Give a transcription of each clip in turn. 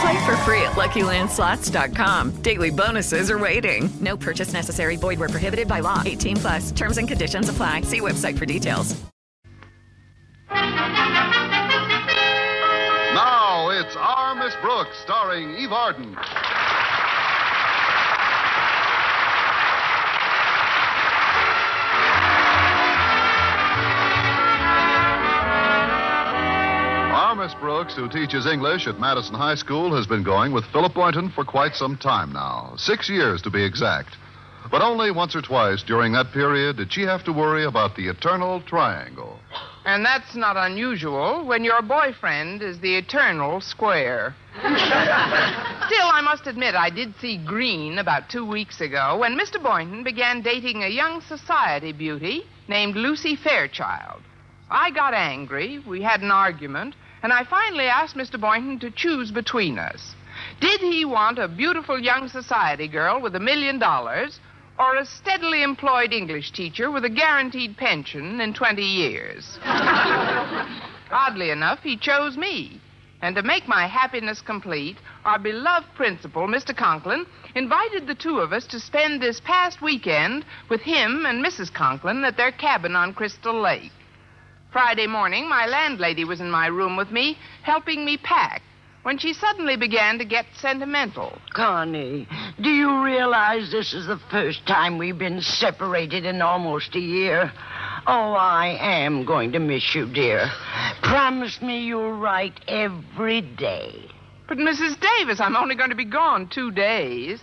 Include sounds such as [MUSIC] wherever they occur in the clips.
Play for free at LuckyLandSlots.com. Daily bonuses are waiting. No purchase necessary. Void were prohibited by law. 18 plus. Terms and conditions apply. See website for details. Now it's Our Miss Brooks, starring Eve Arden. Our Miss Brooks, who teaches English at Madison High School, has been going with Philip Boynton for quite some time now. Six years to be exact. But only once or twice during that period did she have to worry about the eternal triangle. And that's not unusual when your boyfriend is the eternal square. [LAUGHS] Still, I must admit, I did see green about two weeks ago when Mr. Boynton began dating a young society beauty named Lucy Fairchild. I got angry, we had an argument, and I finally asked Mr. Boynton to choose between us. Did he want a beautiful young society girl with a million dollars or a steadily employed English teacher with a guaranteed pension in 20 years? [LAUGHS] Oddly enough, he chose me. And to make my happiness complete, our beloved principal, Mr. Conklin, invited the two of us to spend this past weekend with him and Mrs. Conklin at their cabin on Crystal Lake. Friday morning, my landlady was in my room with me, helping me pack, when she suddenly began to get sentimental. Connie, do you realize this is the first time we've been separated in almost a year? Oh, I am going to miss you, dear. Promise me you'll write every day. But, Mrs. Davis, I'm only going to be gone two days.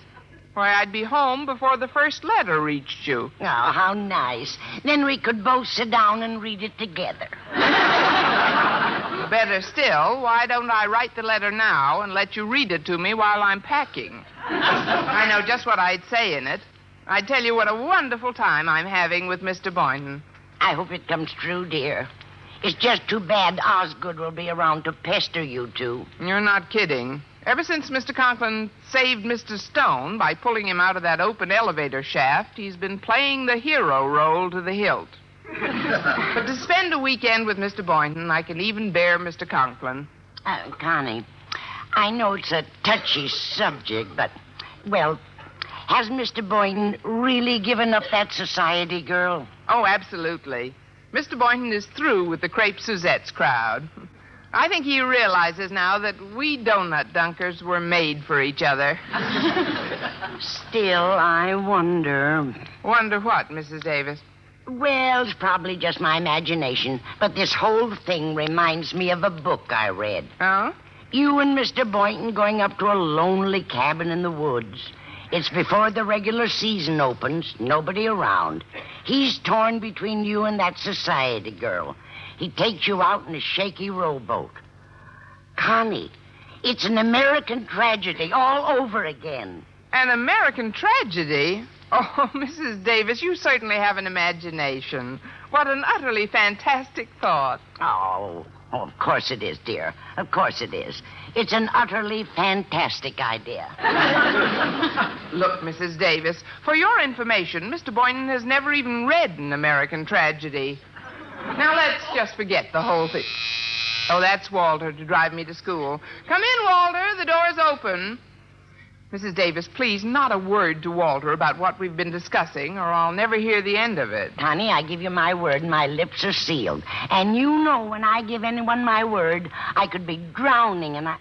Why, I'd be home before the first letter reached you. Oh, how nice. Then we could both sit down and read it together. Better still, why don't I write the letter now and let you read it to me while I'm packing? I know just what I'd say in it. I'd tell you what a wonderful time I'm having with Mr. Boynton. I hope it comes true, dear. It's just too bad Osgood will be around to pester you two. You're not kidding. Ever since Mr. Conklin saved Mr. Stone by pulling him out of that open elevator shaft, he's been playing the hero role to the hilt. [LAUGHS] but to spend a weekend with Mr. Boynton, I can even bear Mr. Conklin. Uh, Connie, I know it's a touchy subject, but, well, has Mr. Boynton really given up that society girl? Oh, absolutely. Mr. Boynton is through with the Crepe Suzette's crowd. [LAUGHS] I think he realizes now that we donut dunkers were made for each other. Still, I wonder. Wonder what, Mrs. Davis? Well, it's probably just my imagination, but this whole thing reminds me of a book I read. Oh? You and Mr. Boynton going up to a lonely cabin in the woods. It's before the regular season opens, nobody around. He's torn between you and that society girl. He takes you out in a shaky rowboat. Connie, it's an American tragedy all over again. An American tragedy? Oh, [LAUGHS] Mrs. Davis, you certainly have an imagination. What an utterly fantastic thought. Oh, oh, of course it is, dear. Of course it is. It's an utterly fantastic idea. [LAUGHS] Look, Mrs. Davis, for your information, Mr. Boynton has never even read an American tragedy. Now let's just forget the whole thing. Oh, that's Walter to drive me to school. Come in, Walter. The door's open. Mrs. Davis, please, not a word to Walter about what we've been discussing, or I'll never hear the end of it. Honey, I give you my word, my lips are sealed. And you know when I give anyone my word, I could be drowning and I.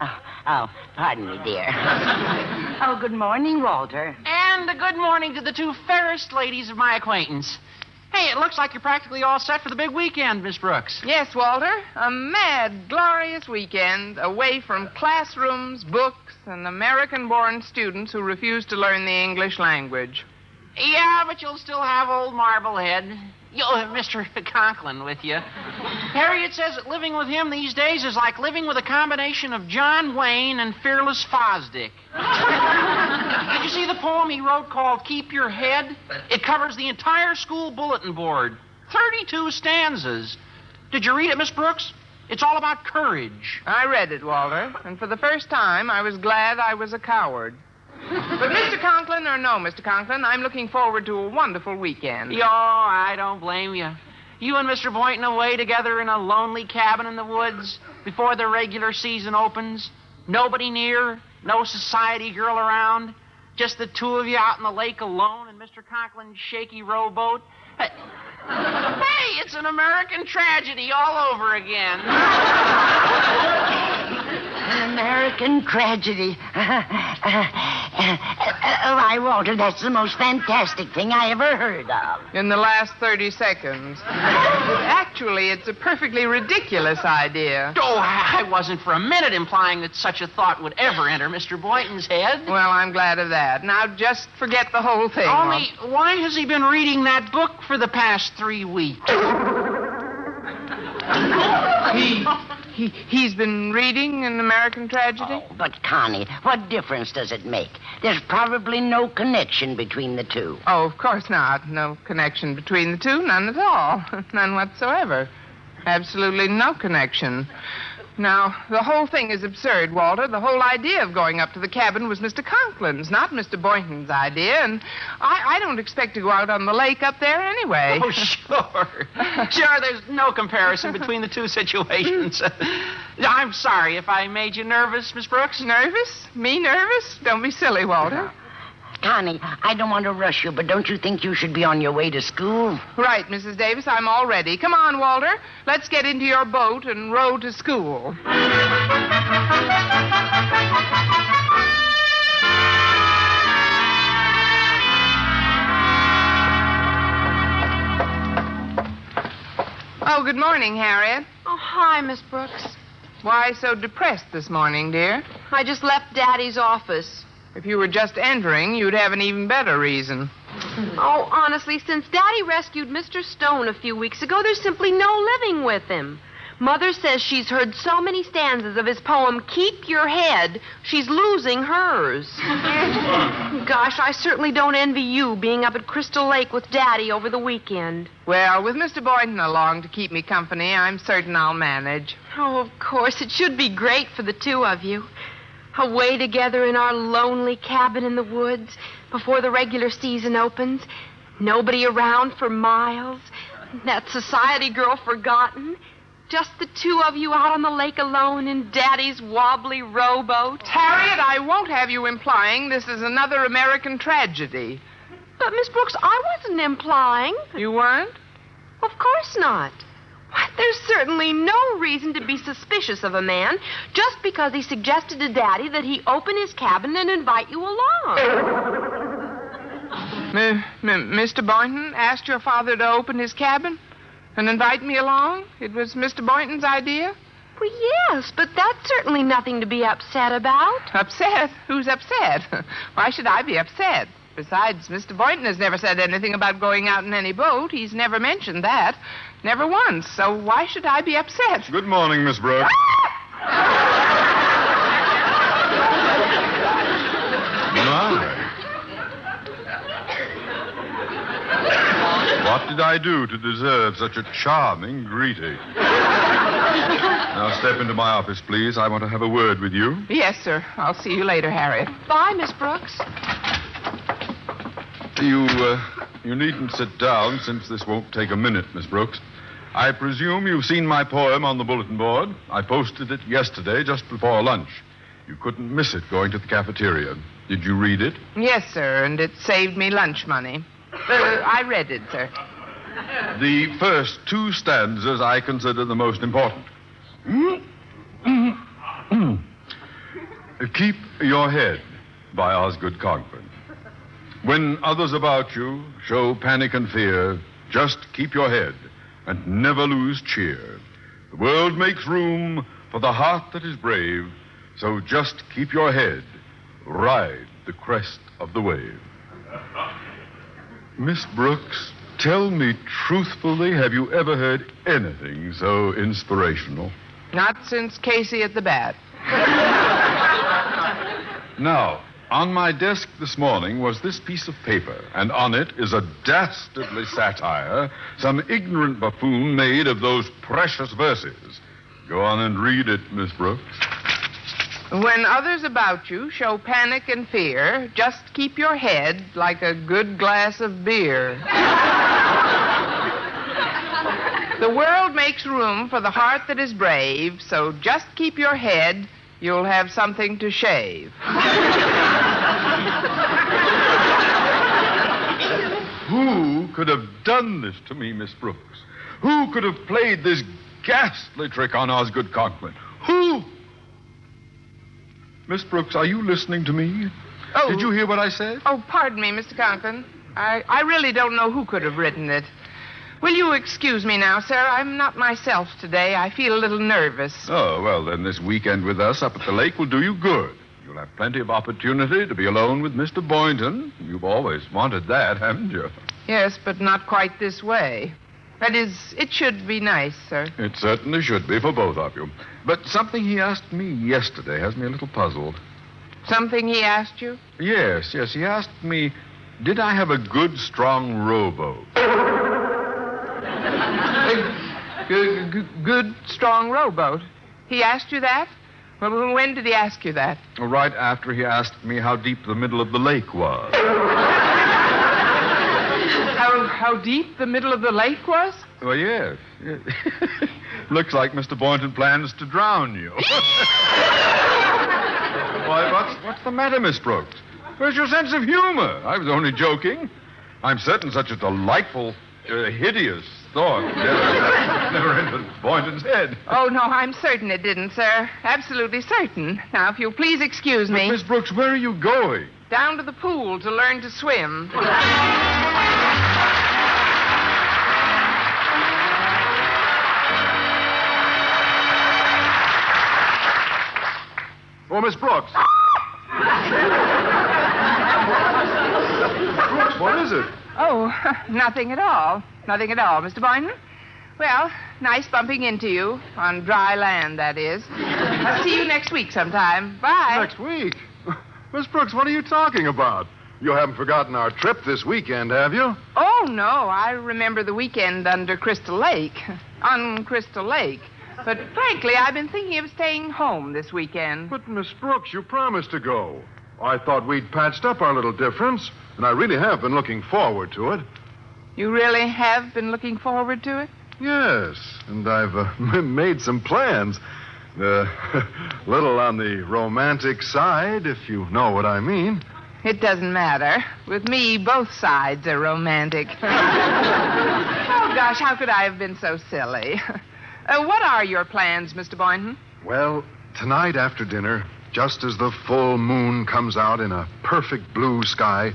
Oh, oh pardon me, dear. [LAUGHS] oh, good morning, Walter. And a good morning to the two fairest ladies of my acquaintance. Hey, it looks like you're practically all set for the big weekend, Miss Brooks. Yes, Walter. A mad, glorious weekend away from classrooms, books, and American born students who refuse to learn the English language. Yeah, but you'll still have old Marblehead. You'll have Mr. Conklin with you. Harriet says that living with him these days is like living with a combination of John Wayne and Fearless Fosdick. [LAUGHS] Did you see the poem he wrote called Keep Your Head? It covers the entire school bulletin board 32 stanzas. Did you read it, Miss Brooks? It's all about courage. I read it, Walter, and for the first time I was glad I was a coward. But Mr. Conklin, or no, Mr. Conklin, I'm looking forward to a wonderful weekend. Yo, I don't blame you. You and Mr. Boynton away together in a lonely cabin in the woods before the regular season opens. Nobody near, no society girl around. Just the two of you out in the lake alone in Mr. Conklin's shaky rowboat. Hey, it's an American tragedy all over again. An American tragedy. [LAUGHS] Uh, uh, why, Walter, that's the most fantastic thing I ever heard of. In the last 30 seconds. Actually, it's a perfectly ridiculous idea. Oh, I wasn't for a minute implying that such a thought would ever enter Mr. Boynton's head. Well, I'm glad of that. Now just forget the whole thing. Only, why has he been reading that book for the past three weeks? He, he, he's been reading an American tragedy? Oh, but, Connie, what difference does it make? There's probably no connection between the two. Oh, of course not. No connection between the two. None at all. [LAUGHS] None whatsoever. Absolutely no connection. Now, the whole thing is absurd, Walter. The whole idea of going up to the cabin was Mr. Conklin's, not Mr. Boynton's idea, and I, I don't expect to go out on the lake up there anyway. Oh, sure. [LAUGHS] sure, there's no comparison between the two situations. I'm sorry if I made you nervous, Miss Brooks. Nervous? Me nervous? Don't be silly, Walter. Connie, I don't want to rush you, but don't you think you should be on your way to school? Right, Mrs. Davis, I'm all ready. Come on, Walter. Let's get into your boat and row to school. Oh, good morning, Harriet. Oh, hi, Miss Brooks. Why so depressed this morning, dear? I just left Daddy's office. If you were just entering, you'd have an even better reason. Oh, honestly, since Daddy rescued Mr. Stone a few weeks ago, there's simply no living with him. Mother says she's heard so many stanzas of his poem, Keep Your Head, she's losing hers. [LAUGHS] Gosh, I certainly don't envy you being up at Crystal Lake with Daddy over the weekend. Well, with Mr. Boynton along to keep me company, I'm certain I'll manage. Oh, of course, it should be great for the two of you. Away together in our lonely cabin in the woods before the regular season opens. Nobody around for miles. That society girl forgotten. Just the two of you out on the lake alone in Daddy's wobbly rowboat. Harriet, I won't have you implying this is another American tragedy. But, Miss Brooks, I wasn't implying. You weren't? Of course not. There's certainly no reason to be suspicious of a man just because he suggested to Daddy that he open his cabin and invite you along. [LAUGHS] M- M- Mr. Boynton asked your father to open his cabin and invite me along? It was Mr. Boynton's idea? Well, yes, but that's certainly nothing to be upset about. Upset? Who's upset? [LAUGHS] Why should I be upset? Besides, Mr. Boynton has never said anything about going out in any boat. He's never mentioned that. Never once. So why should I be upset? Good morning, Miss Brooks. My. What did I do to deserve such a charming greeting? now step into my office, please. I want to have a word with you. Yes, sir. I'll see you later, Harriet. Bye, Miss Brooks. You, uh, you needn't sit down since this won't take a minute, Miss Brooks. I presume you've seen my poem on the bulletin board. I posted it yesterday just before lunch. You couldn't miss it going to the cafeteria. Did you read it? Yes, sir, and it saved me lunch money. Uh, I read it, sir. The first two stanzas I consider the most important. [CLEARS THROAT] Keep Your Head by Osgood Conklin. When others about you show panic and fear, Just keep your head and never lose cheer. The world makes room for the heart that is brave, so just keep your head. Ride the crest of the wave. Miss Brooks, tell me truthfully, have you ever heard anything so inspirational? Not since Casey at the bat. Now, on my desk this morning was this piece of paper, and on it is a dastardly satire some ignorant buffoon made of those precious verses. Go on and read it, Miss Brooks. When others about you show panic and fear, just keep your head like a good glass of beer. the world makes room for the heart that is brave, so just keep your head. You'll have something to shave. Who could have done this to me, Miss Brooks? Who could have played this ghastly trick on Osgood Conklin? Who? Miss Brooks, are you listening to me? Oh. Did you hear what I said? Oh, pardon me, Mr. Conklin. I, I really don't know who could have written it. Will you excuse me now, sir? I'm not myself today. I feel a little nervous. Oh, well, then this weekend with us up at the lake will do you good. You'll have plenty of opportunity to be alone with Mr. Boynton. You've always wanted that, haven't you? Yes, but not quite this way. That is, it should be nice, sir. It certainly should be for both of you. But something he asked me yesterday has me a little puzzled. Something he asked you? Yes, yes. He asked me, did I have a good, strong rowboat? [LAUGHS] A good, good, good, strong rowboat. He asked you that? Well, when did he ask you that? Right after he asked me how deep the middle of the lake was. [LAUGHS] How, how deep the middle of the lake was? Well, yes. [LAUGHS] Looks like Mr. Boynton plans to drown you. [LAUGHS] Why, what's, what's the matter, Miss Brooks? Where's your sense of humor? I was only joking. I'm certain such a delightful, uh, hideous thought never, [LAUGHS] never entered Boynton's head. Oh, no, I'm certain it didn't, sir. Absolutely certain. Now, if you'll please excuse me. Miss Brooks, where are you going? Down to the pool to learn to swim. Oh, Miss Brooks. Brooks, [LAUGHS] what is it? Oh, [LAUGHS] nothing at all. Nothing at all, Mr. Boynton. Well, nice bumping into you. On dry land, that is. I'll see you next week sometime. Bye. Next week. [LAUGHS] Miss Brooks, what are you talking about? You haven't forgotten our trip this weekend, have you? Oh, no. I remember the weekend under Crystal Lake. On Crystal Lake. But frankly, I've been thinking of staying home this weekend. But, Miss Brooks, you promised to go. I thought we'd patched up our little difference, and I really have been looking forward to it. You really have been looking forward to it? Yes, and I've uh, [LAUGHS] m- made some plans. A [LAUGHS] little on the romantic side, if you know what I mean. It doesn't matter. With me, both sides are romantic. [LAUGHS] oh, gosh, how could I have been so silly? Uh, what are your plans, Mr. Boynton? Well, tonight after dinner, just as the full moon comes out in a perfect blue sky,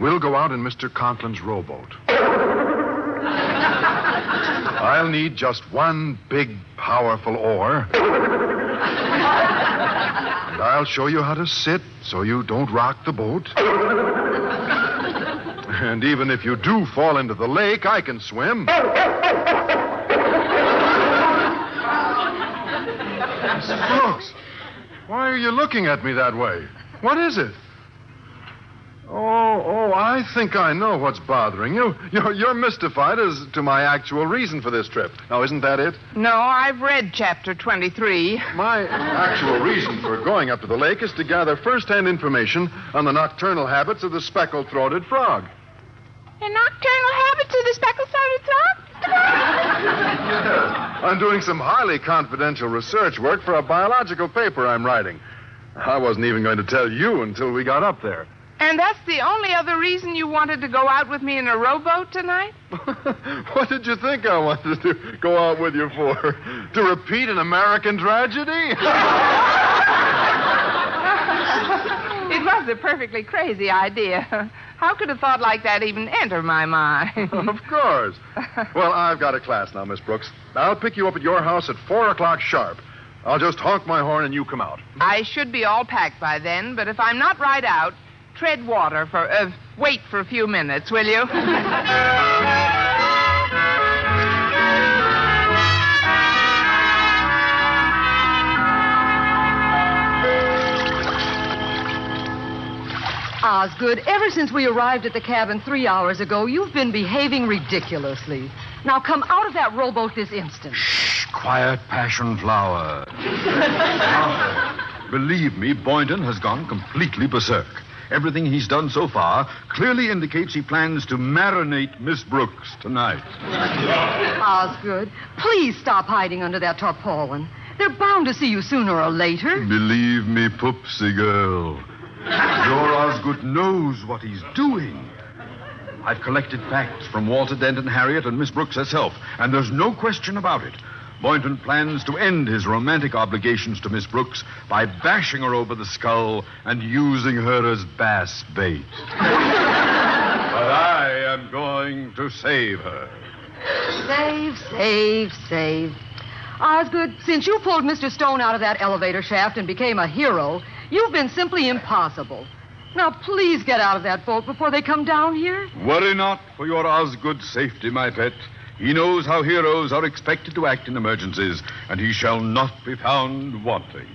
we'll go out in Mr. Conklin's rowboat. [LAUGHS] I'll need just one big, powerful oar. And I'll show you how to sit so you don't rock the boat. [LAUGHS] And even if you do fall into the lake, I can swim. [LAUGHS] Miss Brooks, why are you looking at me that way? What is it? Oh, oh, I think I know what's bothering you. You're, you're mystified as to my actual reason for this trip. Now, isn't that it? No, I've read chapter 23. My actual reason for going up to the lake is to gather first-hand information on the nocturnal habits of the speckled-throated frog. The nocturnal habits of the speckled-throated frog? [LAUGHS] I'm doing some highly confidential research work for a biological paper I'm writing. I wasn't even going to tell you until we got up there. And that's the only other reason you wanted to go out with me in a rowboat tonight? [LAUGHS] what did you think I wanted to go out with you for? To repeat an American tragedy? [LAUGHS] it was a perfectly crazy idea. How could a thought like that even enter my mind? [LAUGHS] of course. Well, I've got a class now, Miss Brooks. I'll pick you up at your house at 4 o'clock sharp. I'll just honk my horn and you come out. I should be all packed by then, but if I'm not right out, tread water for. Uh, wait for a few minutes, will you? [LAUGHS] Osgood, ever since we arrived at the cabin three hours ago, you've been behaving ridiculously. Now come out of that rowboat this instant. Shh, quiet, passion flower. [LAUGHS] Believe me, Boynton has gone completely berserk. Everything he's done so far clearly indicates he plans to marinate Miss Brooks tonight. Osgood, please stop hiding under that tarpaulin. They're bound to see you sooner or later. Believe me, Poopsie girl. Your Osgood knows what he's doing. I've collected facts from Walter Dent and Harriet and Miss Brooks herself, and there's no question about it. Boynton plans to end his romantic obligations to Miss Brooks by bashing her over the skull and using her as bass bait. but I am going to save her. Save, save, save. Osgood, since you pulled Mr. Stone out of that elevator shaft and became a hero, you've been simply impossible. Now, please get out of that boat before they come down here. Worry not for your Osgood's safety, my pet. He knows how heroes are expected to act in emergencies, and he shall not be found wanting.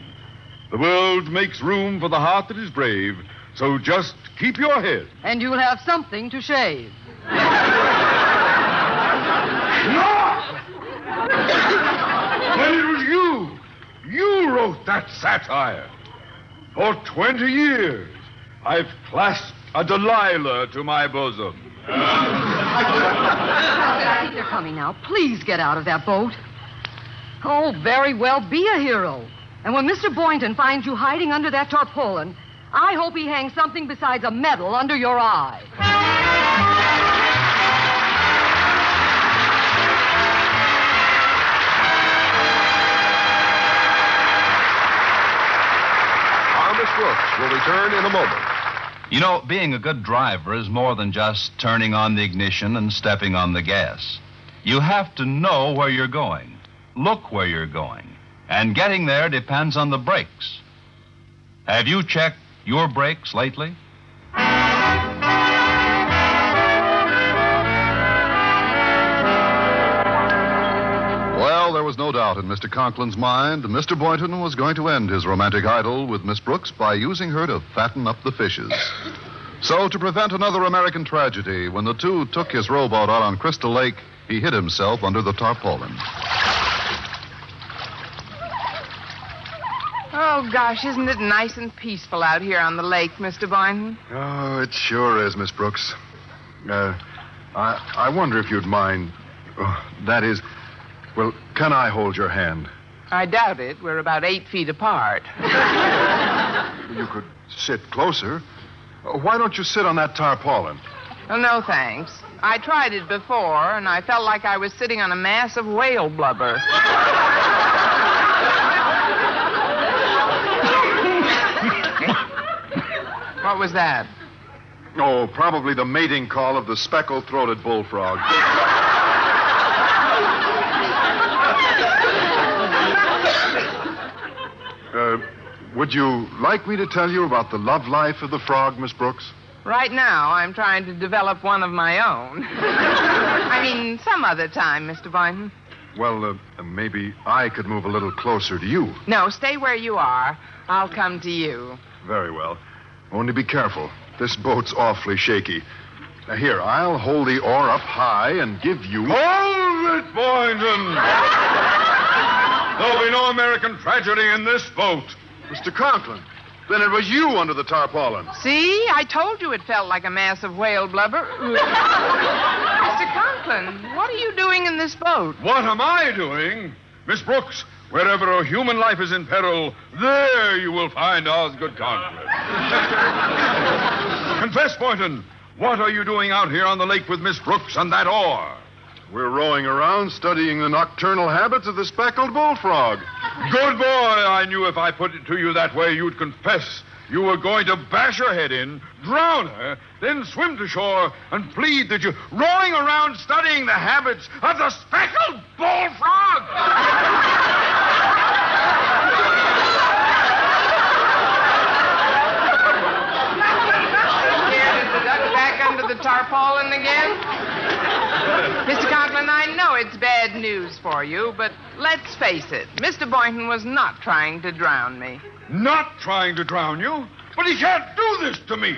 The world makes room for the heart that is brave, so just keep your head. And you'll have something to shave. When it was you, you wrote that satire. For 20 years, I've clasped a Delilah to my bosom. I think they're coming now. Please get out of that boat. Oh, very well. Be a hero. And when Mr. Boynton finds you hiding under that tarpaulin, I hope he hangs something besides a medal under your eye. Brooks will return in a moment. You know, being a good driver is more than just turning on the ignition and stepping on the gas. You have to know where you're going, look where you're going, and getting there depends on the brakes. Have you checked your brakes lately? There was no doubt in Mr. Conklin's mind. Mr. Boynton was going to end his romantic idyll with Miss Brooks by using her to fatten up the fishes. So, to prevent another American tragedy, when the two took his rowboat out on Crystal Lake, he hid himself under the tarpaulin. Oh, gosh, isn't it nice and peaceful out here on the lake, Mr. Boynton? Oh, it sure is, Miss Brooks. Uh, I, I wonder if you'd mind. Oh, that is, well, can I hold your hand? I doubt it. We're about eight feet apart. [LAUGHS] You could sit closer. Uh, Why don't you sit on that tarpaulin? Well, no thanks. I tried it before, and I felt like I was sitting on a mass of whale blubber. what was that? Oh, probably the mating call of the speckled throated bullfrog. Uh, would you like me to tell you about the love life of the frog, Miss Brooks? Right now, I'm trying to develop one of my own. [LAUGHS] I mean, some other time, Mr. Boynton. Well, uh, maybe I could move a little closer to you. No, stay where you are. I'll come to you. Very well. Only be careful. This boat's awfully shaky. Now, here, I'll hold the oar up high and give you. Hold it, Boynton! [LAUGHS] There'll be no American tragedy in this boat. Mr. Conklin, then it was you under the tarpaulin. See? I told you it felt like a mass of whale blubber. [LAUGHS] Mr. Conklin, what are you doing in this boat? What am I doing? Miss Brooks, wherever a human life is in peril, there you will find Osgood Conklin. [LAUGHS] Confess, Boynton, what are you doing out here on the lake with Miss Brooks and that oar? We're rowing around studying the nocturnal habits of the speckled bullfrog. Good boy. I knew if I put it to you that way, you'd confess. you were going to bash her head in, drown her, then swim to shore and plead that you're rowing around studying the habits of the speckled bullfrog. [LAUGHS] Scared of the duck back under the tarpaulin again? Mr. Conklin, I know it's bad news for you, but let's face it. Mr. Boynton was not trying to drown me. Not trying to drown you, but he can't do this to me.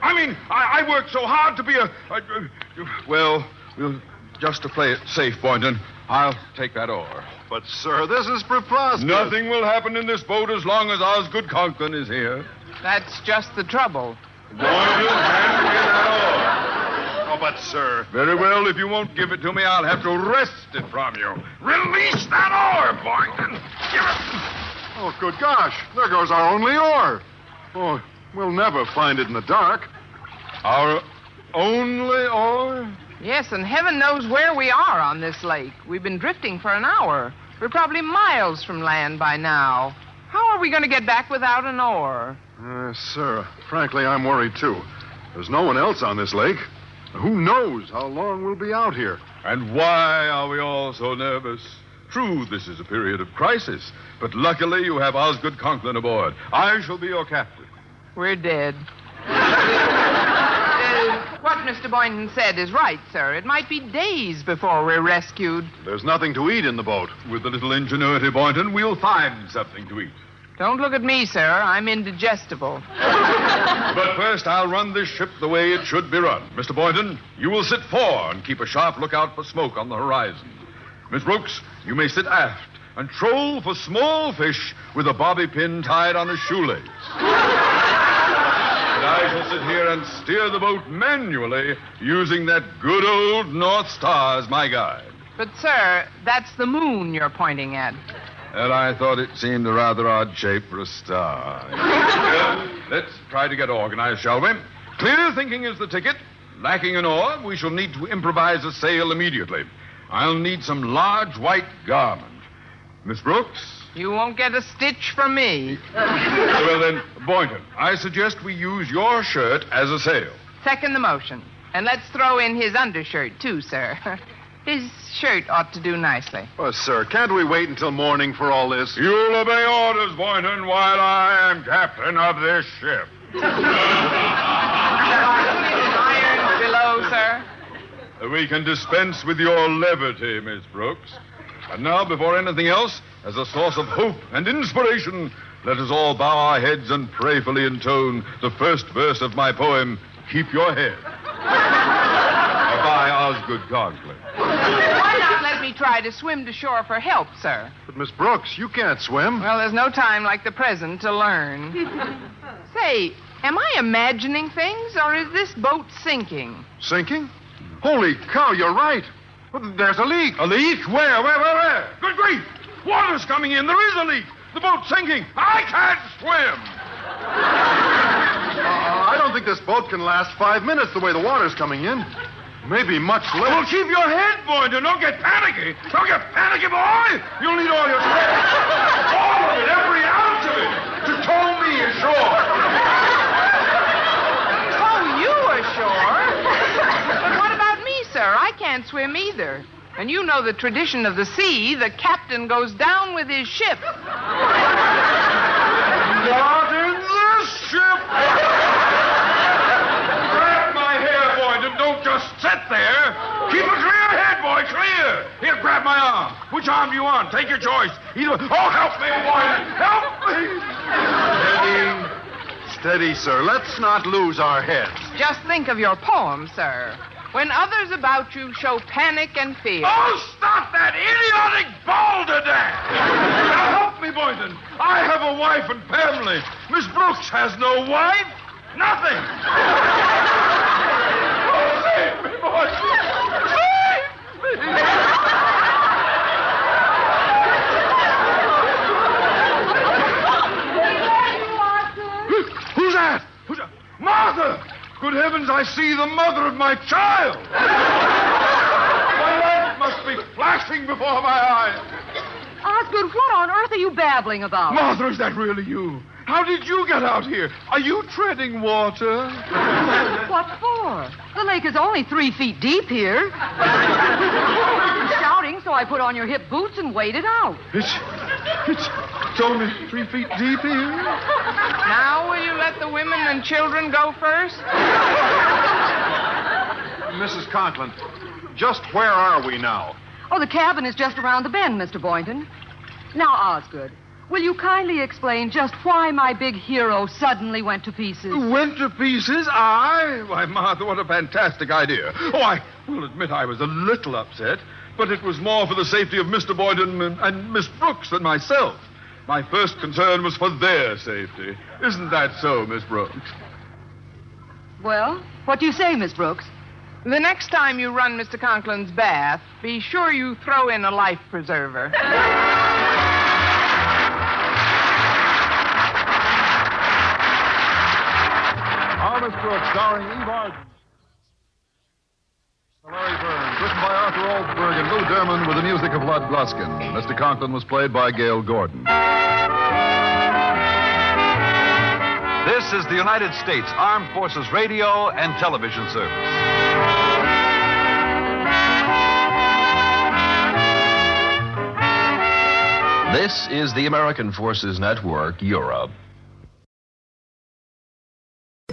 I mean, I, I worked so hard to be a, a, a- Well, well, just to play it safe, Boynton, I'll take that oar. But, sir, this is preposterous. Nothing will happen in this boat as long as Osgood Conklin is here. That's just the trouble. Boynton, hand me that Oh, but, sir. Very well, if you won't give it to me, I'll have to wrest it from you. Release that oar, Boynton. Give it. Oh, good gosh. There goes our only oar. Oh, we'll never find it in the dark. Our only oar? Yes, and heaven knows where we are on this lake. We've been drifting for an hour. We're probably miles from land by now. How are we going to get back without an oar? Uh, sir, frankly, I'm worried, too. There's no one else on this lake. Who knows how long we'll be out here? And why are we all so nervous? True, this is a period of crisis, but luckily you have Osgood Conklin aboard. I shall be your captain. We're dead. [LAUGHS] Uh, what Mr. Boynton said is right, sir. It might be days before we're rescued. There's nothing to eat in the boat. With a little ingenuity, Boynton, we'll find something to eat. Don't look at me, sir. I'm indigestible. [LAUGHS] But first, I'll run this ship the way it should be run. Mr. Boynton, you will sit fore and keep a sharp lookout for smoke on the horizon. Miss Brooks, you may sit aft and troll for small fish with a bobby pin tied on a shoelace. And I shall sit here and steer the boat manually using that good old North Star as my guide. But, sir, that's the moon you're pointing at. And I thought it seemed a rather odd shape for a star. well, [LAUGHS] let's try to get organized, shall we? Clear thinking is the ticket. Lacking an oar, we shall need to improvise a sail immediately. I'll need some large white garment. Miss Brooks? You won't get a stitch from me. [LAUGHS] well, then, Boynton, I suggest we use your shirt as a sail. Second the motion. And let's throw in his undershirt, too, sir. [LAUGHS] His shirt ought to do nicely. Well, sir, can't we wait until morning for all this? You'll obey orders, Boynton, while I am captain of this ship. Iron below, sir. We can dispense with your levity, Miss Brooks. And now, before anything else, as a source of hope and inspiration, let us all bow our heads and prayerfully intone the first verse of my poem, Keep Your Head. By Osgood Conklin. Why not let me try to swim to shore for help, sir? But, Miss Brooks, you can't swim. Well, there's no time like the present to learn. [LAUGHS] Say, am I imagining things, or is this boat sinking? Sinking? Holy cow, you're right. There's a leak. A leak? Where, where, where, where? Good grief! Water's coming in. There is a leak. The boat's sinking. I can't swim. [LAUGHS] Uh, I don't think this boat can last five minutes the way the water's coming in. Maybe much less. Well, keep your head, Boynton. Don't get panicky. Don't get panicky, boy. You'll need all your strength. all of it, every ounce of it, to tow me ashore. Tow you ashore? but what about me, sir? I can't swim either. And you know the tradition of the sea. The captain goes down with his ship. Not in this ship. Grab my hair, Boynton. Don't just sit there. Keep a clear head, boy. Clear. Here, grab my arm. Which arm do you want? Take your choice. Either. Oh, help me, Boynton. Help me. Steady. Steady, sir. Let's not lose our heads. Just think of your poem, sir. When others about you show panic and fear. Oh, stop that idiotic balderdash! now help me, Boynton. I have a wife and family. Miss Brooks has no wife. Nothing. [LAUGHS] Oh, oh, save me, Who's that? Who's that? Martha! Good heavens, I see the mother of my child! my life must be flashing before my eyes. Osgood, what on earth are you babbling about? Martha, is that really you? How did you get out here? Are you treading water? [LAUGHS] What for? The lake is only three feet deep here. You're [LAUGHS] shouting, so I put on your hip boots and waded out. It's, it's, it's only three feet deep here. Now, will you let the women and children go first? Mrs. Conklin, just where are we now? Oh, the cabin is just around the bend, Mr. Boynton. Now, Osgood, will you kindly explain just why my big hero suddenly went to pieces? Went to pieces? I? Why, Martha, what a fantastic idea. Oh, I will admit I was a little upset, but it was more for the safety of Mr. Boynton and, and Miss Brooks than myself. My first concern was for their safety. Isn't that so, Miss Brooks? Well, what do you say, Miss Brooks? The next time you run Mr. Conklin's bath, be sure you throw in a life preserver. [LAUGHS] Brooks, starring Eve Arden. Larry Berns, written by Arthur Alsberg and Lou Derman with the music of Lud Gluskin. Mr. Conklin was played by Gale Gordon. This is the United States Armed Forces Radio and Television Service. This is the American Forces Network, Europe.